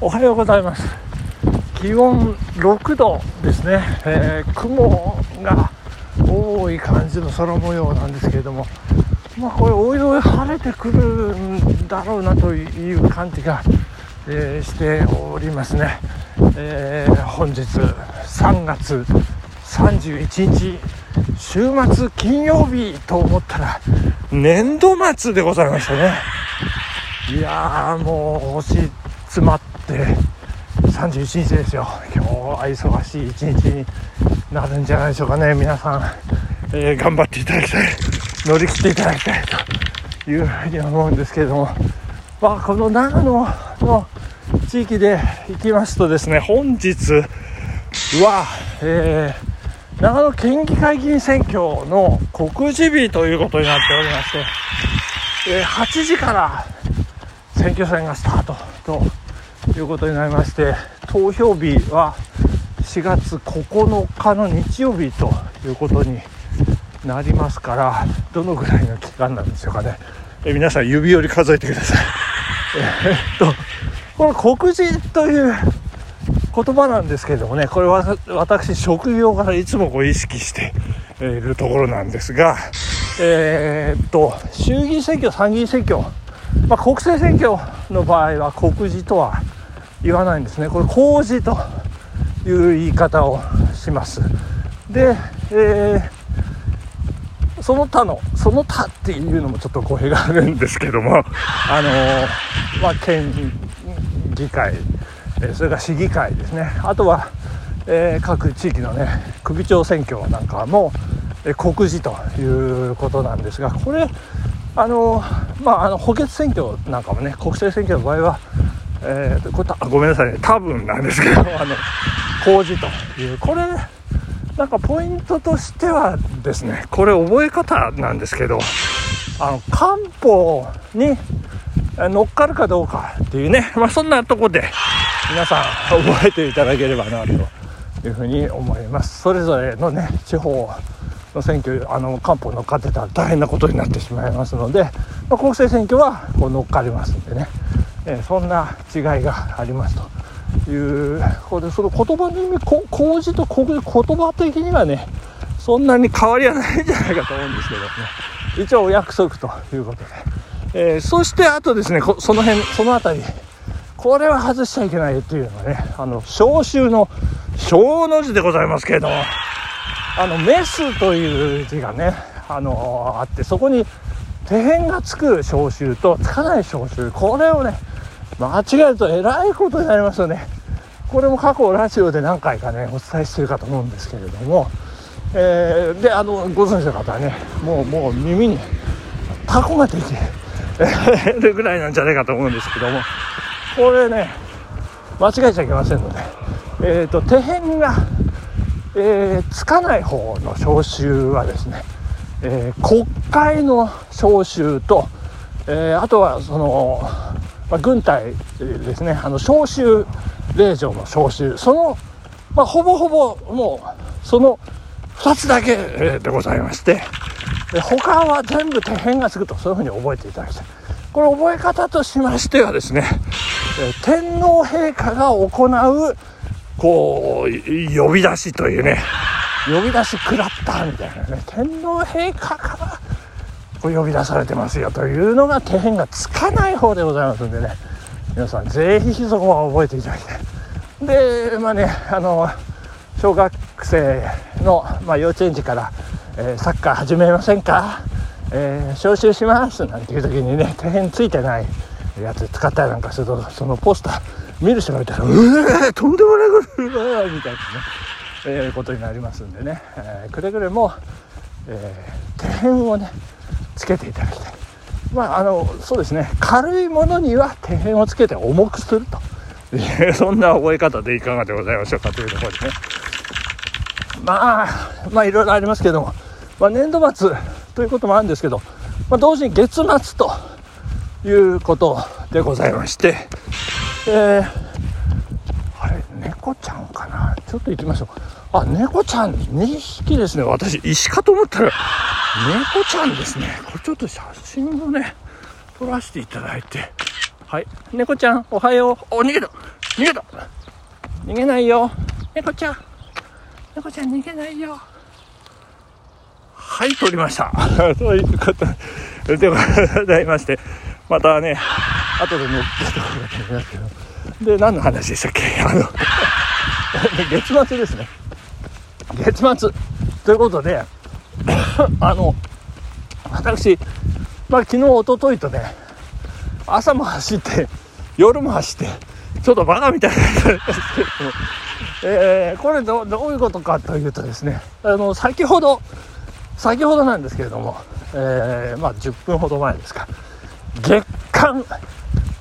おはようございます。気温6度ですね、えー、雲が多い感じの空模様なんですけれども。まあこれおいおい晴れてくるんだろうなという感じが、えー、しておりますね、えー、本日3月31日週末金曜日と思ったら年度末でございましたね。いやーもう星詰まって31日ですよ。今日は忙しい一日になるんじゃないでしょうかね。皆さん、えー、頑張っていただきたい乗り切っていただきたいというふうに思うんですけれども。まあこの長野の地域で行きますとですね本日は、えー長野県議会議員選挙の告示日ということになっておりまして、えー、8時から選挙戦がスタートということになりまして投票日は4月9日の日曜日ということになりますからどのぐらいの期間なんでしょうかね、えー、皆さん指折り数えてください。えー、っとこの告示という言葉なんですけれどもね、これは私、職業からいつもこう意識しているところなんですが、えー、っと、衆議院選挙、参議院選挙、まあ、国政選挙の場合は告示とは言わないんですね。これ公示という言い方をします。で、えー、その他の、その他っていうのもちょっと語弊があるんですけども、あのー、まあ、県議会、それから市議会ですねあとは、えー、各地域のね首長選挙なんかも、え告示ということなんですがこれあのまああの補欠選挙なんかもね国政選挙の場合は、えー、これごめんなさいね。多分なんですけどあの公示というこれなんかポイントとしてはですねこれ覚え方なんですけどあの漢方に乗っかるかどうかっていうね、まあ、そんなとこで皆さん覚えていただければなというふうに思います。それぞれのね地方の選挙あの漢方乗っかってたら大変なことになってしまいますので、まあ、国政選挙はこう乗っかりますんでね、え、そんな違いがありますというこでその言葉の意味公示と国言葉的にはねそんなに変わりはないんじゃないかと思うんですけどね。一応お約束ということで、えー、そしてあとですねその辺その辺り。これは外しちゃいけないっていうのはね、あの、召集の小の字でございますけれども、あの、メスという字がね、あの、あって、そこに手辺がつく召集とつかない召集、これをね、間違えるとえらいことになりますよね。これも過去ラジオで何回かね、お伝えしてるかと思うんですけれども、えー、で、あの、ご存知の方はね、もう、もう耳にタコができる ぐらいなんじゃないかと思うんですけども、これね間違えちゃいけませんので、えーと、手辺が、えー、つかない方の招集はですね、えー、国会の招集と、えー、あとはその、まあ、軍隊ですね。あの招集令状の招集。その、まあ、ほぼほぼもうその2つだけでございまして。他は全部手辺がつくとそういうふうに覚えていただきたい。これ覚え方としましてはですね天皇陛下が行うこう呼び出しというね呼び出し食らったみたいなね天皇陛下からこう呼び出されてますよというのが手辺がつかない方でございますんでね。皆さんぜひそこは覚えていただきたい。でまあねあの小学生の、まあ、幼稚園児から、えー、サッカー始めませんか、えー、招集しますなんていう時にね手辺ついてないやつ使ったりなんかするとそのポスター見る人がいたら「うえとんでもないこと言うな」みたいなね、えー、ことになりますんでね、えー、くれぐれも、えー、手辺をねつけていただきたい。まああのそうですね。軽いものには手辺をつけて重くすると。い うそんな覚え方でいかがでございましょうかというところでね。まあまあいろいろありますけども、まあ、年度末ということもあるんですけど、まあ、同時に月末ということでございまして、えー、あれ、猫ちゃんかな？ちょっと行きましょう。あ、猫ちゃん2匹ですね。私、石かと思ったら、猫ちゃんですね。これちょっと写真をね、撮らせていただいて。はい。猫ちゃん、おはよう。お、逃げた。逃げた逃げないよ猫ちゃん猫ちゃん逃げないよはい取りました ということでございましてまたね後で乗ってところだと思いますけどで何の話でしたっけ？あの 月末ですね月末ということで あの私まあ昨日一昨日とね朝も走って夜も走ってちょっとバカみたいな感じですけども、えー、これどどういうことかというとですねあの先ほど先ほどなんですけれども、えー、まあ10分ほど前ですか。月間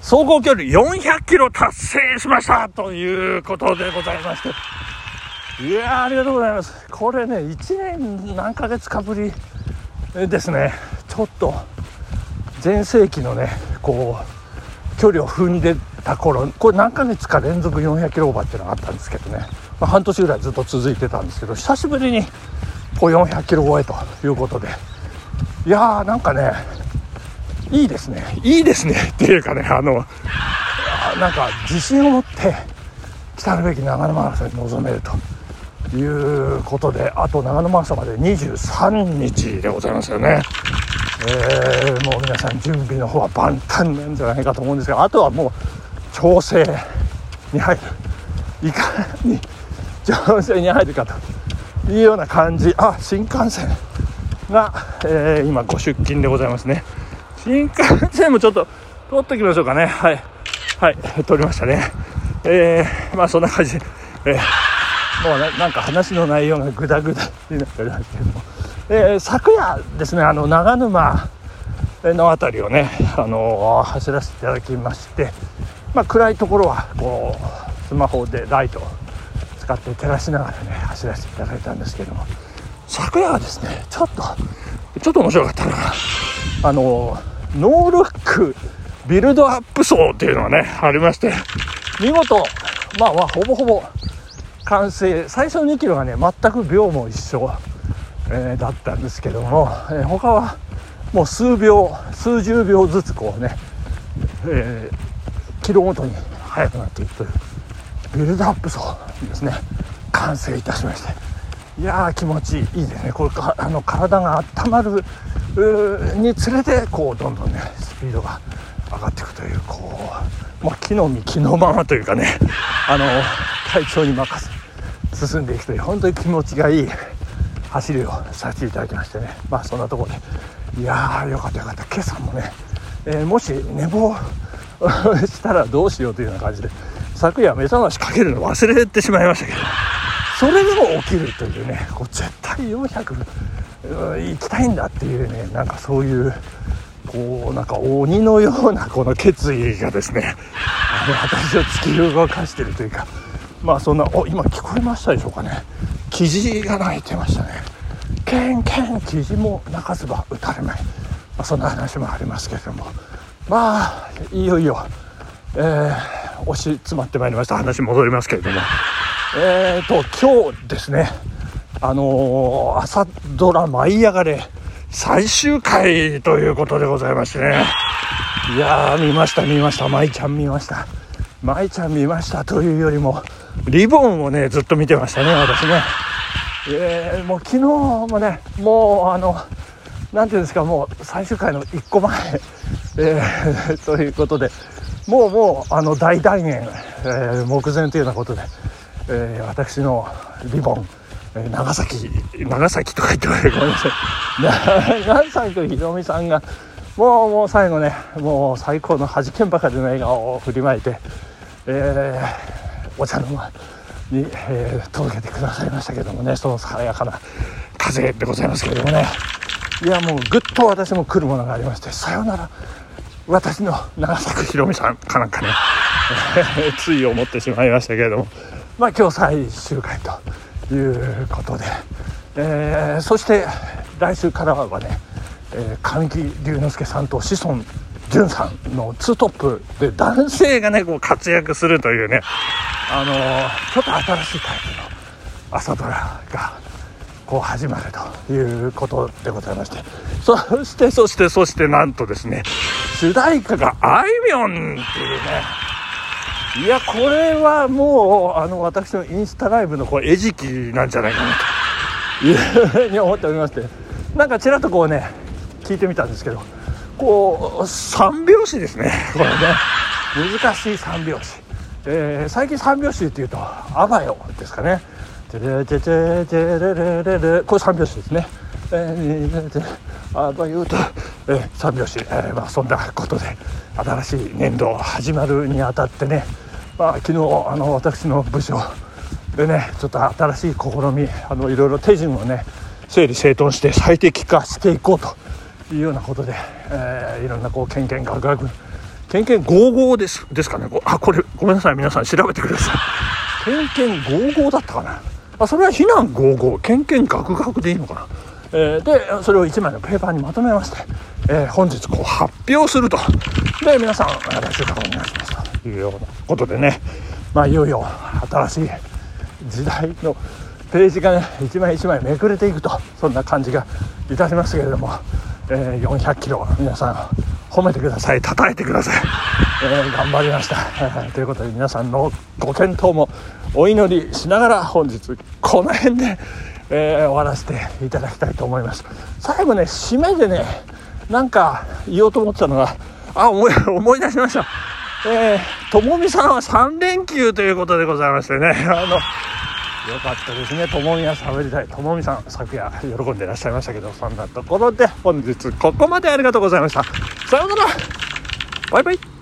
走行距離400キロ達成しましたということでございましていやありがとうございます。これね1年何ヶ月かぶりですね。ちょっと全盛期のねこう距離を踏んでた頃これ何ヶ月か連続400キロオーバーっていうのがあったんですけどね、まあ、半年ぐらいずっと続いてたんですけど久しぶりにこう400キロ超えということで。いやーなんかねいいですね。いいですね っていうかねあのなんか自信を持って来たるべき長野マラソンに臨めると。いうことであと長野マラソンまで23日でございますよね。えー、もう皆さん準備の方は万端なんじゃないかと思うんですがあとはもう調整に入る。いかに調整に入るかというような感じ。あ新幹線が、えー、今ご出勤でございますね。新幹線もちょっと通っておきましょうかね。はい。はい。通りましたね。えー、まあそんな感じで、えー、もうなんか話の内容がグダグダになっておりますけど。もえー、昨夜ですねあの長沼の辺りをね、あのー、走らせていただきまして、まあ、暗いところはこうスマホでライトを使って照らしながらね走らせていただいたんですけども。昨夜はですねちょっとちょっと面白かったのがあのー、ノールックビルドアップ走っていうのがねありまして。見事まあまあほぼほぼ完成最初の2キロがね全く秒も一緒えー、だったんですけども、えー、他はもう数秒数十秒ずつこうね、えー、キロごとに速くなっていくというビルドアップ走ですね完成いたしまして。いやー気持ちいいですね。これかあの体が温まるにつれてこうどんどんねスピードが上がっていくというこう、まあ、木の実木のままというかねあの体調に任せ進んでいくという本当に気持ちがいい走りをさせていただきましてね。まあそんなところで。いやーよかったよかった。今朝もね、えー、もし寝坊したらどうしようというような感じで昨夜目覚ましかけるの忘れてしまいましたけどそれでも起きるというねこう絶対400行きたいんだっていうねなんかそういうこうなんか鬼のようなこの決意がですねあの私を突き動かしてるというかまあそんなお今聞こえましたでしょうかね。キジが鳴いてましたね。ケンケンキジも鳴かずば打たれまい、まあ、そんな話もありますけれども。まあいよいよ、えー、押し詰まってまいりました。話戻りますけれども。えーと今日ですね。あのー、朝ドラ「舞い上がれ」最終回ということでございましてね。いやー見ました見ました。舞ちゃん見ました。舞ちゃん見ましたというよりもリボンをねずっと見てましたね私ね、えー、もう昨日もねもうあの何ていうんですかもう最終回の1個前、えー、ということでもうもうあの大断言、えー、目前というようなことで、えー、私のリボン長崎長崎とか言ってごめんなさい。長崎ひろみさんがもうもう最後ねもう最高のはじけんばかりの笑顔を振りまいて、えーお茶の間に、えー、届けてくださいましたけどもねその爽やかな風でございますけれどもね。いやもうぐっと私も来るものがありましてさよなら私の長作ひろみさんかなんかね つい思ってしまいましたけれども。まあ今日最終回ということで、えー、そして来週からはね、えー、神木隆之介さんと子孫潤さんのツートップで男性がねこう活躍するというねあのー、ちょっと新しいタイプの朝ドラがこう始まるということでございまして。そしてそしてそしてなんとですね主題歌があいみょんっていうね。いやこれはもうあの私のインスタライブのこう餌食なんじゃないかなというふうに思っておりまして。なんかちらっとこうね聞いてみたんですけど。こう三拍子ですね。これね。難しい三拍子、えー、最近三拍子っていうと「あばよ」ですかね「テレテテテレレレレ」これ三拍子ですね。えー、あばよと、えー、三拍子、えーまあ、そんなことで新しい年度始まるにあたってね、まあ、昨日あの私の部署でねちょっと新しい試みあのいろいろ手順をね整理整頓して最適化していこうというようなことで、えー、いろんなこうけんけんがくがくけんけんごうごうですですかね。あこれごめんなさい。皆さん調べてください。けんけんごうごうだったかな。あそれは非難ごうごう。けんけんガクガクでいいのかな。えー、でそれを1枚のペーパーにまとめまして、えー、本日こう発表すると。で皆さん来週からお願いしますというようなことでね。まあいよいよ新しい時代のページがね一枚一枚めくれていくとそんな感じがいたしますけれども、えー、400キロ皆さん褒めてください。叩いてください、えー、頑張りました、えー、ということで皆さんのご健闘もお祈りしながら本日この辺でえー、終わらせていただきたいと思います。最後ね締めでねなんか言おうと思ってたのがあ思い 思い出しました。え、ともみさんは3連休ということでございましてね。あのよかったですね。ともみは喋りたい。ともみさん昨夜喜んでいらっしゃいましたけどそんなところで本日ここまでありがとうございました。さようなら。バイバイ。